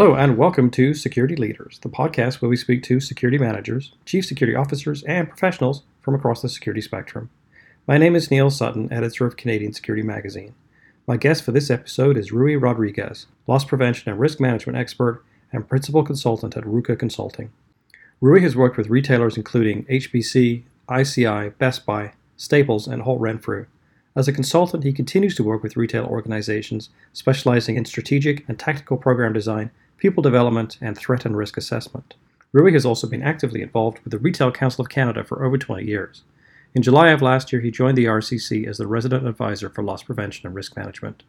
Hello, and welcome to Security Leaders, the podcast where we speak to security managers, chief security officers, and professionals from across the security spectrum. My name is Neil Sutton, editor of Canadian Security Magazine. My guest for this episode is Rui Rodriguez, loss prevention and risk management expert and principal consultant at RUCA Consulting. Rui has worked with retailers including HBC, ICI, Best Buy, Staples, and Holt Renfrew. As a consultant, he continues to work with retail organizations specializing in strategic and tactical program design, people development, and threat and risk assessment. Rui has also been actively involved with the Retail Council of Canada for over 20 years. In July of last year, he joined the RCC as the resident advisor for loss prevention and risk management.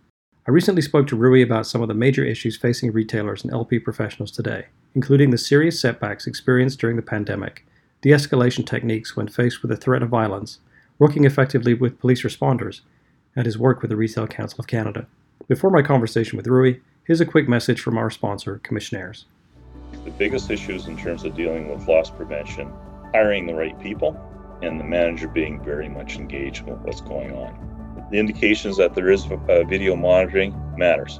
I recently spoke to Rui about some of the major issues facing retailers and LP professionals today, including the serious setbacks experienced during the pandemic, de escalation techniques when faced with the threat of violence, working effectively with police responders, and his work with the Retail Council of Canada. Before my conversation with Rui, here's a quick message from our sponsor, Commissionaires. The biggest issues in terms of dealing with loss prevention, hiring the right people, and the manager being very much engaged with what's going on. The indications that there is uh, video monitoring matters.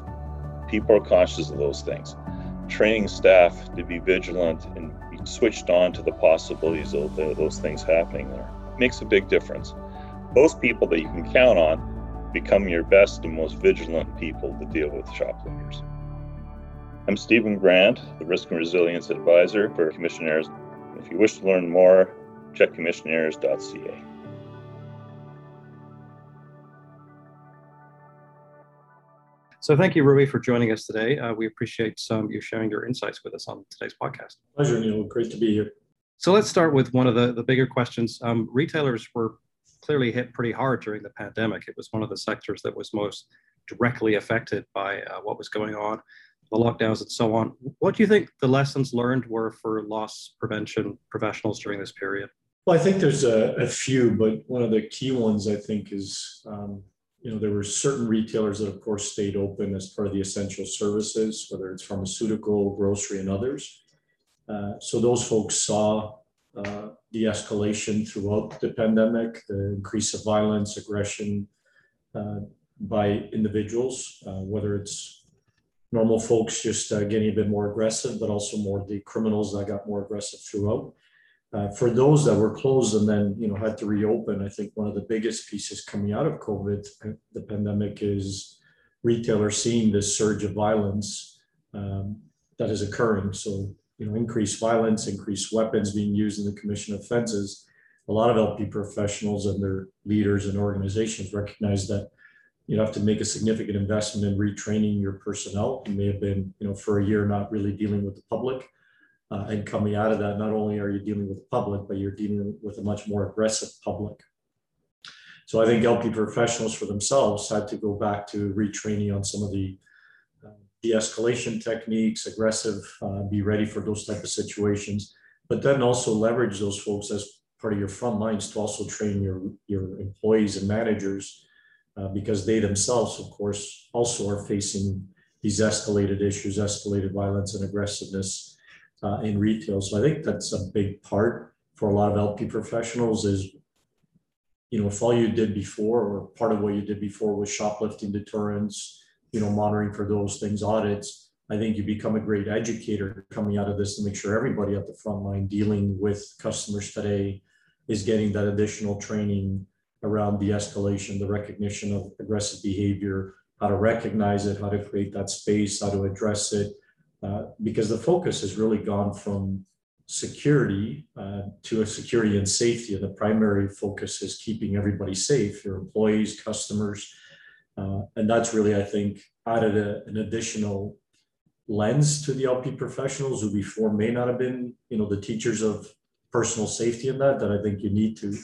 People are conscious of those things. Training staff to be vigilant and be switched on to the possibilities of those things happening there makes a big difference. Those people that you can count on become your best and most vigilant people to deal with shoplifters. I'm Stephen Grant, the Risk and Resilience Advisor for Commissionaires. If you wish to learn more, check commissionaires.ca. So thank you, Rui, for joining us today. Uh, we appreciate um, you sharing your insights with us on today's podcast. Pleasure, Neil. Great to be here. So let's start with one of the, the bigger questions. Um, retailers were clearly hit pretty hard during the pandemic. It was one of the sectors that was most directly affected by uh, what was going on, the lockdowns and so on. What do you think the lessons learned were for loss prevention professionals during this period? Well, I think there's a, a few, but one of the key ones I think is, um, you know, there were certain retailers that, of course, stayed open as part of the essential services, whether it's pharmaceutical, grocery, and others. Uh, so those folks saw uh, the escalation throughout the pandemic, the increase of violence, aggression uh, by individuals, uh, whether it's normal folks just uh, getting a bit more aggressive, but also more the criminals that got more aggressive throughout. for those that were closed and then you know had to reopen, I think one of the biggest pieces coming out of COVID, the pandemic, is retailers seeing this surge of violence um, that is occurring. So you know, increased violence, increased weapons being used in the commission of offenses, a lot of LP professionals and their leaders and organizations recognize that you have to make a significant investment in retraining your personnel. You may have been, you know, for a year not really dealing with the public. Uh, and coming out of that, not only are you dealing with the public, but you're dealing with a much more aggressive public. So I think LP professionals for themselves had to go back to retraining on some of the de-escalation techniques, aggressive, uh, be ready for those type of situations, but then also leverage those folks as part of your front lines to also train your, your employees and managers uh, because they themselves, of course, also are facing these escalated issues, escalated violence and aggressiveness uh, in retail. So I think that's a big part for a lot of LP professionals is, you know, if all you did before or part of what you did before was shoplifting deterrence, you know, monitoring for those things, audits, I think you become a great educator coming out of this to make sure everybody at the front line dealing with customers today is getting that additional training around de escalation, the recognition of aggressive behavior, how to recognize it, how to create that space, how to address it. Uh, because the focus has really gone from security uh, to a security and safety. And the primary focus is keeping everybody safe, your employees, customers, uh, and that's really, I think, added a, an additional lens to the LP professionals who before may not have been, you know, the teachers of personal safety in that, that I think you need to.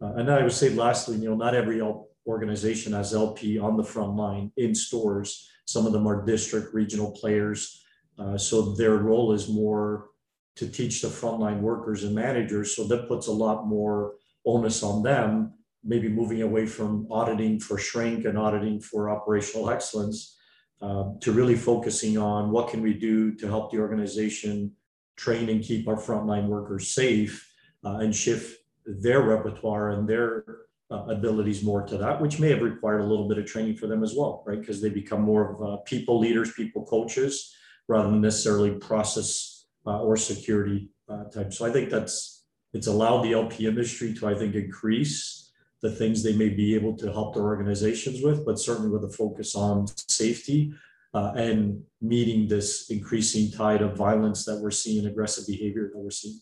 Uh, and I would say lastly, you know, not every organization has LP on the front line in stores. Some of them are district regional players. Uh, so their role is more to teach the frontline workers and managers. So that puts a lot more onus on them maybe moving away from auditing for shrink and auditing for operational excellence uh, to really focusing on what can we do to help the organization train and keep our frontline workers safe uh, and shift their repertoire and their uh, abilities more to that, which may have required a little bit of training for them as well, right? Because they become more of uh, people leaders, people coaches, rather than necessarily process uh, or security uh, type. So I think that's it's allowed the LP industry to I think increase the things they may be able to help their organizations with, but certainly with a focus on safety uh, and meeting this increasing tide of violence that we're seeing, aggressive behavior that we're seeing.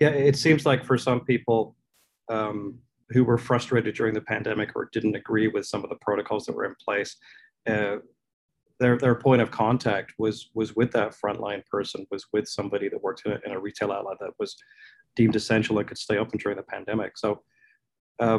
Yeah, it seems like for some people um, who were frustrated during the pandemic or didn't agree with some of the protocols that were in place, uh, their their point of contact was was with that frontline person, was with somebody that worked in a, in a retail outlet that was deemed essential and could stay open during the pandemic. So uh,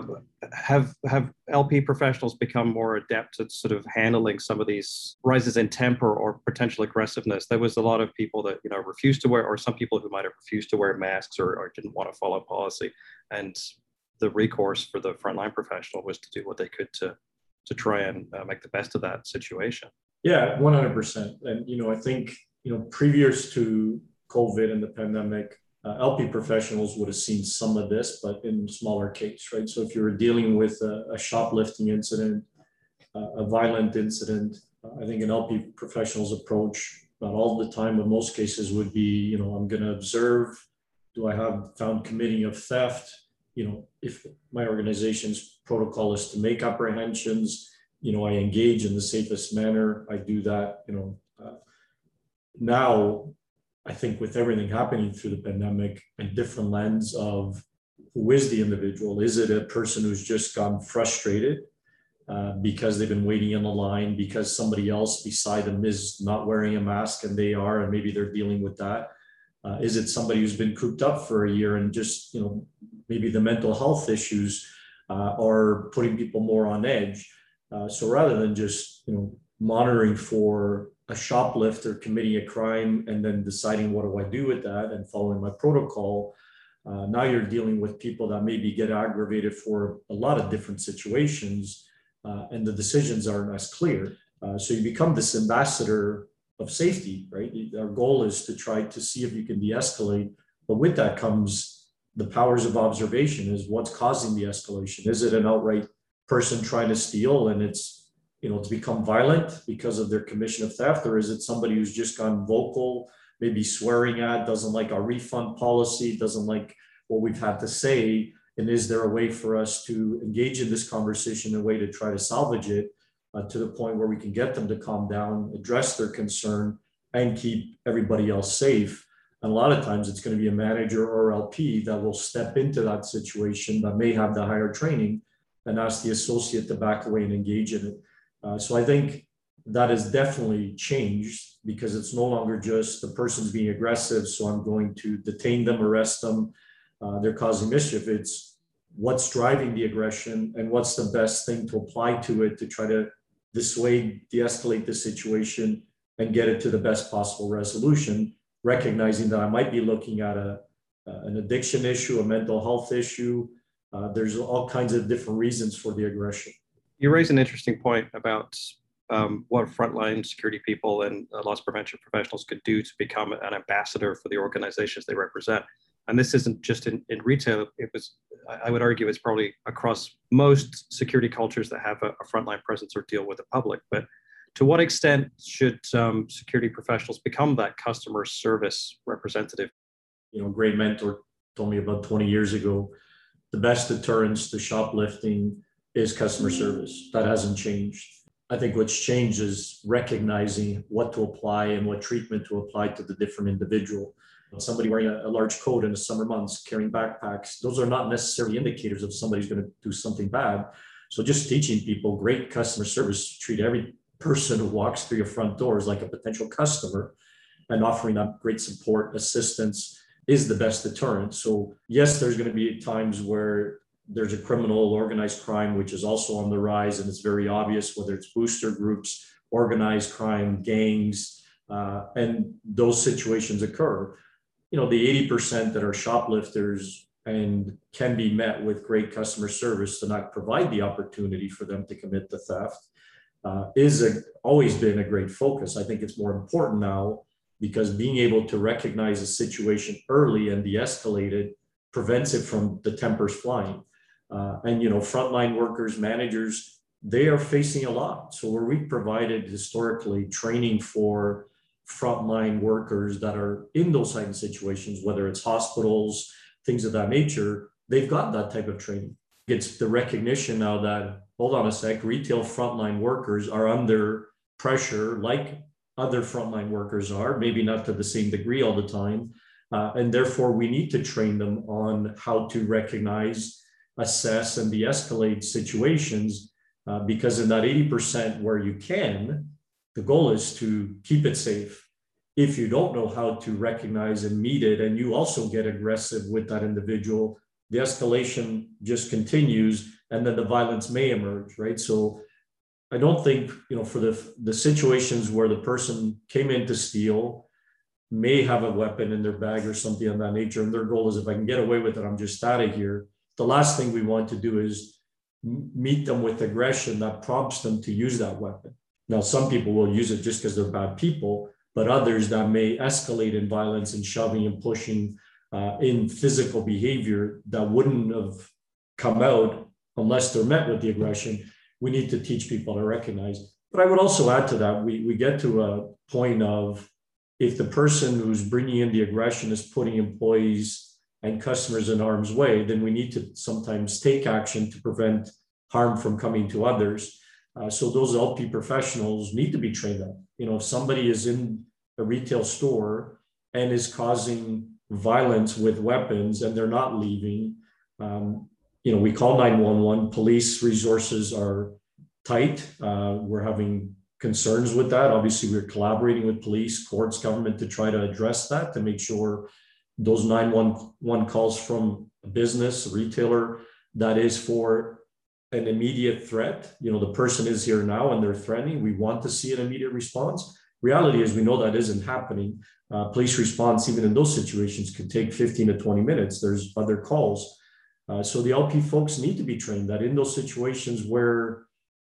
have have LP professionals become more adept at sort of handling some of these rises in temper or potential aggressiveness? There was a lot of people that you know refused to wear, or some people who might have refused to wear masks or, or didn't want to follow policy, and the recourse for the frontline professional was to do what they could to to try and uh, make the best of that situation. Yeah, one hundred percent. And you know, I think you know, previous to COVID and the pandemic, uh, LP professionals would have seen some of this, but in smaller case, right? So if you were dealing with a, a shoplifting incident, uh, a violent incident, I think an LP professional's approach, not all the time, but most cases would be, you know, I'm going to observe. Do I have found committing of theft? You know, if my organization's protocol is to make apprehensions, you know, I engage in the safest manner. I do that. You know, uh, now I think with everything happening through the pandemic, a different lens of who is the individual? Is it a person who's just gotten frustrated uh, because they've been waiting in the line because somebody else beside them is not wearing a mask and they are, and maybe they're dealing with that? Uh, is it somebody who's been cooped up for a year and just, you know, maybe the mental health issues uh, are putting people more on edge? Uh, so rather than just, you know, monitoring for a shoplifter committing a crime and then deciding what do I do with that and following my protocol. Uh, now you're dealing with people that maybe get aggravated for a lot of different situations, uh, and the decisions aren't as clear. Uh, so you become this ambassador of safety, right? Our goal is to try to see if you can de-escalate, but with that comes the powers of observation: is what's causing the escalation? Is it an outright person trying to steal and it's you know, to become violent because of their commission of theft? Or is it somebody who's just gone vocal, maybe swearing at, doesn't like our refund policy, doesn't like what we've had to say? And is there a way for us to engage in this conversation a way to try to salvage it uh, to the point where we can get them to calm down, address their concern, and keep everybody else safe? And a lot of times it's going to be a manager or LP that will step into that situation that may have the higher training and ask the associate to back away and engage in it. Uh, so I think that has definitely changed because it's no longer just the person's being aggressive, so I'm going to detain them, arrest them, uh, they're causing mischief. It's what's driving the aggression and what's the best thing to apply to it to try to dissuade, de escalate the situation, and get it to the best possible resolution, recognizing that I might be looking at a, uh, an addiction issue, a mental health issue. Uh, there's all kinds of different reasons for the aggression you raise an interesting point about um, what frontline security people and uh, loss prevention professionals could do to become an ambassador for the organizations they represent. And this isn't just in, in retail. It was, I would argue, it's probably across most security cultures that have a, a frontline presence or deal with the public. But to what extent should um, security professionals become that customer service representative? You know, a great mentor told me about 20 years ago the best deterrence to shoplifting is customer mm-hmm. service. That hasn't changed. I think what's changed is recognizing what to apply and what treatment to apply to the different individual. Somebody wearing a, a large coat in the summer months, carrying backpacks, those are not necessarily indicators of somebody's going to do something bad. So just teaching people great customer service, treat every person who walks through your front doors like a potential customer and offering them great support, assistance is the best deterrent. So yes, there's going to be times where there's a criminal organized crime which is also on the rise and it's very obvious whether it's booster groups organized crime gangs uh, and those situations occur. You know the 80% that are shoplifters and can be met with great customer service to not provide the opportunity for them to commit the theft uh, is a, always been a great focus. I think it's more important now because being able to recognize a situation early and de-escalate it prevents it from the tempers flying uh, and you know frontline workers managers they are facing a lot so where we provided historically training for frontline workers that are in those heightened situations, whether it's hospitals, things of that nature, they've got that type of training. It's the recognition now that, hold on a sec, retail frontline workers are under pressure like other frontline workers are, maybe not to the same degree all the time. Uh, and therefore, we need to train them on how to recognize, assess, and de escalate situations. Uh, because in that 80% where you can, the goal is to keep it safe. If you don't know how to recognize and meet it, and you also get aggressive with that individual, the escalation just continues, and then the violence may emerge, right? So I don't think, you know, for the, the situations where the person came in to steal, may have a weapon in their bag or something of that nature, and their goal is if I can get away with it, I'm just out of here. The last thing we want to do is meet them with aggression that prompts them to use that weapon. Now, some people will use it just because they're bad people, but others that may escalate in violence and shoving and pushing uh, in physical behavior that wouldn't have come out unless they're met with the aggression. We need to teach people to recognize. But I would also add to that, we, we get to a point of if the person who's bringing in the aggression is putting employees and customers in harm's way, then we need to sometimes take action to prevent harm from coming to others. Uh, so those LP professionals need to be trained up. You know, if somebody is in a retail store and is causing violence with weapons and they're not leaving, um, you know, we call 911. Police resources are tight. Uh, we're having concerns with that. Obviously, we're collaborating with police, courts, government to try to address that to make sure those 911 calls from a business, a retailer that is for an immediate threat. You know, the person is here now and they're threatening. We want to see an immediate response. Reality is, we know that isn't happening. Uh, police response, even in those situations, could take 15 to 20 minutes. There's other calls. Uh, so the LP folks need to be trained that in those situations where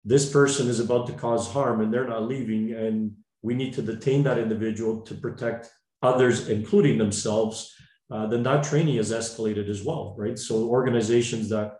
this person is about to cause harm and they're not leaving, and we need to detain that individual to protect others, including themselves, uh, then that training has escalated as well, right? So organizations that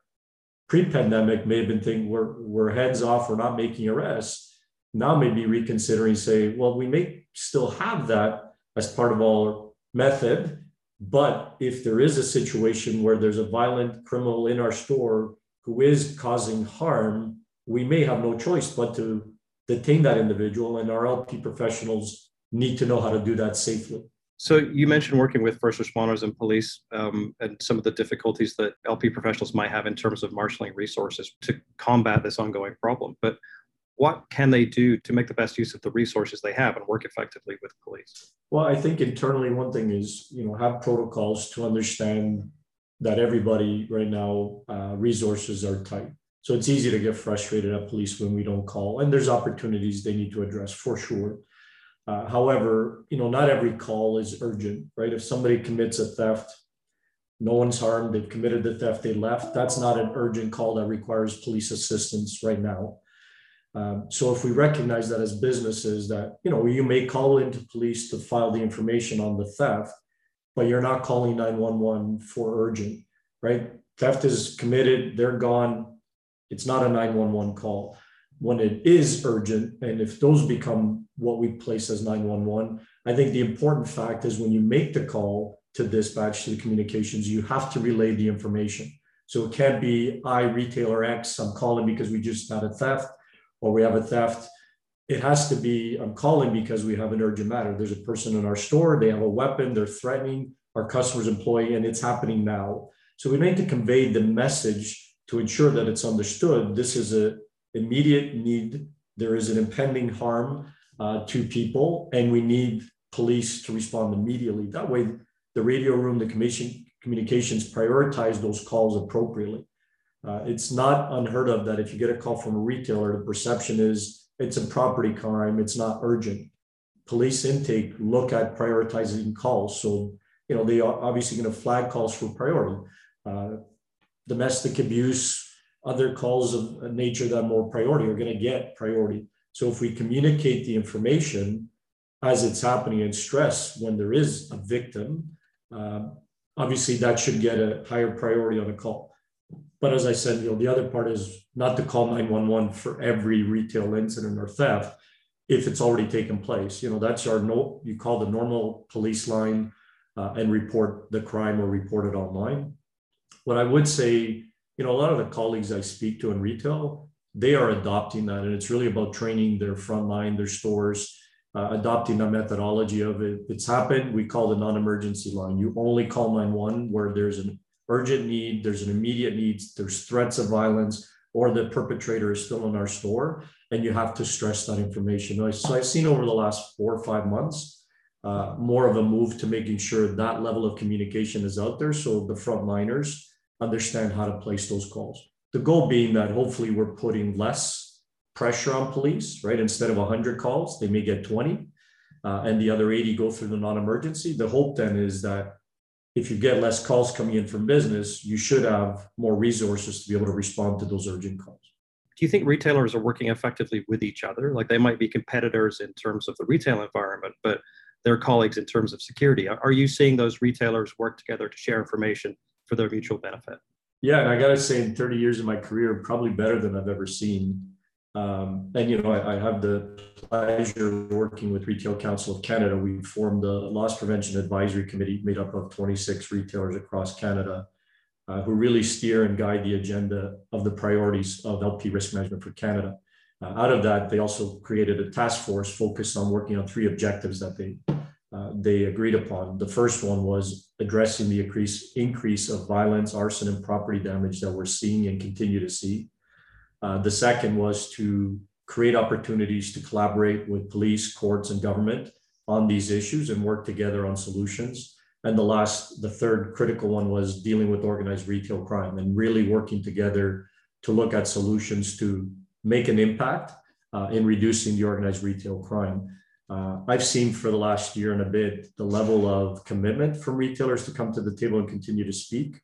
pre-pandemic may have been thinking we're, we're heads off, we're not making arrests. Now may be reconsidering, say, well, we may still have that as part of our method, but if there is a situation where there's a violent criminal in our store who is causing harm, we may have no choice but to detain that individual, and our LP professionals need to know how to do that safely. So you mentioned working with first responders and police um, and some of the difficulties that LP professionals might have in terms of marshaling resources to combat this ongoing problem. But what can they do to make the best use of the resources they have and work effectively with police? Well, I think internally one thing is you know have protocols to understand that everybody right now uh, resources are tight. So it's easy to get frustrated at police when we don't call, and there's opportunities they need to address for sure. Uh, however, you know, not every call is urgent, right? If somebody commits a theft, no one's harmed, they've committed the theft, they left, that's not an urgent call that requires police assistance right now. Um, so if we recognize that as businesses that, you know, you may call into police to file the information on the theft, but you're not calling 911 for urgent, right? Theft is committed, they're gone. It's not a 911 call when it is urgent, and if those become what we place as 911, I think the important fact is when you make the call to dispatch to the communications, you have to relay the information. So it can't be I, retailer X, I'm calling because we just had a theft or we have a theft. It has to be I'm calling because we have an urgent matter. There's a person in our store, they have a weapon, they're threatening our customer's employee, and it's happening now. So we need to convey the message to ensure that it's understood. This is a immediate need. There is an impending harm uh, to people, and we need police to respond immediately. That way, the radio room, the commission communications prioritize those calls appropriately. Uh, it's not unheard of that if you get a call from a retailer, the perception is it's a property crime, it's not urgent. Police intake look at prioritizing calls. So, you know, they are obviously going to flag calls for priority. Uh, domestic abuse, other calls of nature that are more priority are going to get priority. So if we communicate the information as it's happening and stress when there is a victim, uh, obviously that should get a higher priority on a call. But as I said, you know, the other part is not to call 911 for every retail incident or theft. if it's already taken place. You know, that's our no, you call the normal police line uh, and report the crime or report it online. What I would say, you know, a lot of the colleagues I speak to in retail, they are adopting that. And it's really about training their frontline, their stores, uh, adopting a methodology of it. It's happened. We call the non-emergency line. You only call 911 where there's an urgent need, there's an immediate need, there's threats of violence, or the perpetrator is still in our store, and you have to stress that information. So I've seen over the last four or five months uh, more of a move to making sure that level of communication is out there, so the frontliners understand how to place those calls. The goal being that hopefully we're putting less pressure on police, right? Instead of 100 calls, they may get 20, uh, and the other 80 go through the non-emergency. The hope then is that if you get less calls coming in from business, you should have more resources to be able to respond to those urgent calls. Do you think retailers are working effectively with each other? Like they might be competitors in terms of the retail environment, but they're colleagues in terms of security. Are you seeing those retailers work together to share information for their mutual benefit? Yeah, and I got to say, in 30 years of my career, probably better than I've ever seen. Um, and you know, I, I, have the pleasure of working with Retail Council of Canada. We formed a loss prevention advisory committee made up of 26 retailers across Canada, uh, who really steer and guide the agenda of the priorities of LP risk management for Canada. Uh, out of that, they also created a task force focused on working on three objectives that they uh, they agreed upon. The first one was addressing the increase increase of violence, arson, and property damage that we're seeing and continue to see. Uh, the second was to create opportunities to collaborate with police, courts, and government on these issues and work together on solutions. And the last, the third critical one was dealing with organized retail crime and really working together to look at solutions to make an impact uh, in reducing the organized retail crime. Uh, I've seen for the last year and a bit the level of commitment from retailers to come to the table and continue to speak.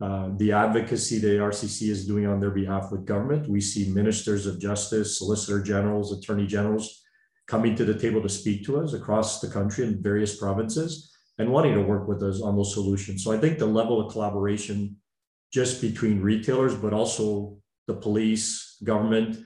Uh, the advocacy the RCC is doing on their behalf with government. We see ministers of justice, solicitor generals, attorney generals coming to the table to speak to us across the country in various provinces and wanting to work with us on those solutions. So I think the level of collaboration just between retailers, but also the police, government,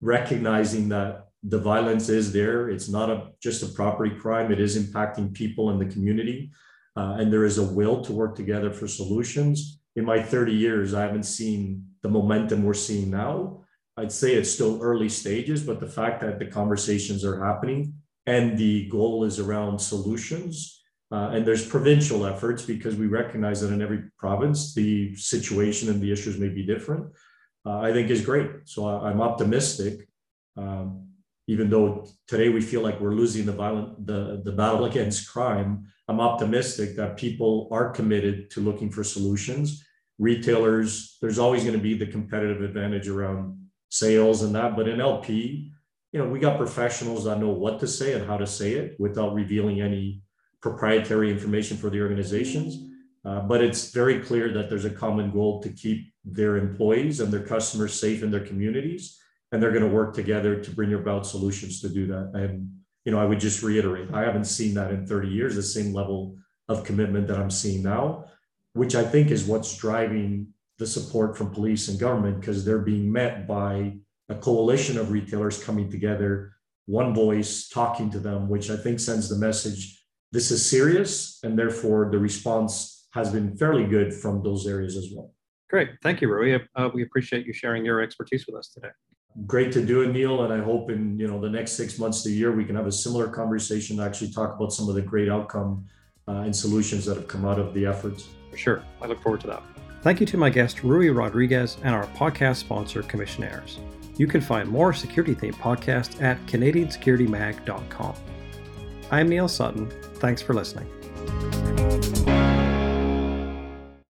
recognizing that the violence is there. It's not a, just a property crime. It is impacting people in the community uh, and there is a will to work together for solutions. In my 30 years, I haven't seen the momentum we're seeing now. I'd say it's still early stages, but the fact that the conversations are happening and the goal is around solutions. Uh, and there's provincial efforts because we recognize that in every province, the situation and the issues may be different. Uh, I think is great. So I, am optimistic. Um, even though today we feel like we're losing the violent the, the battle against crime, I'm optimistic that people are committed to looking for solutions. Retailers, there's always going to be the competitive advantage around sales and that, but in LP, you know, we got professionals that know what to say and how to say it without revealing any proprietary information for the organizations. Uh, but it's very clear that there's a common goal to keep their employees and their customers safe in their communities, and they're going to work together to bring about solutions to do that. And you know, I would just reiterate, I haven't seen that in 30 years, the same level of commitment that I'm seeing now, which I think is what's driving the support from police and government because they're being met by a coalition of retailers coming together, one voice talking to them, which I think sends the message this is serious. And therefore, the response has been fairly good from those areas as well. Great. Thank you, Rui. Uh, we appreciate you sharing your expertise with us today great to do it, Neil. And I hope in you know the next six months to a year we can have a similar conversation to actually talk about some of the great outcome uh, and solutions that have come out of the efforts. For sure. I look forward to that. Thank you to my guest Rui Rodriguez and our podcast sponsor, Commissionaires. You can find more security themed podcasts at CanadianSecurityMag.com. I'm Neil Sutton. Thanks for listening.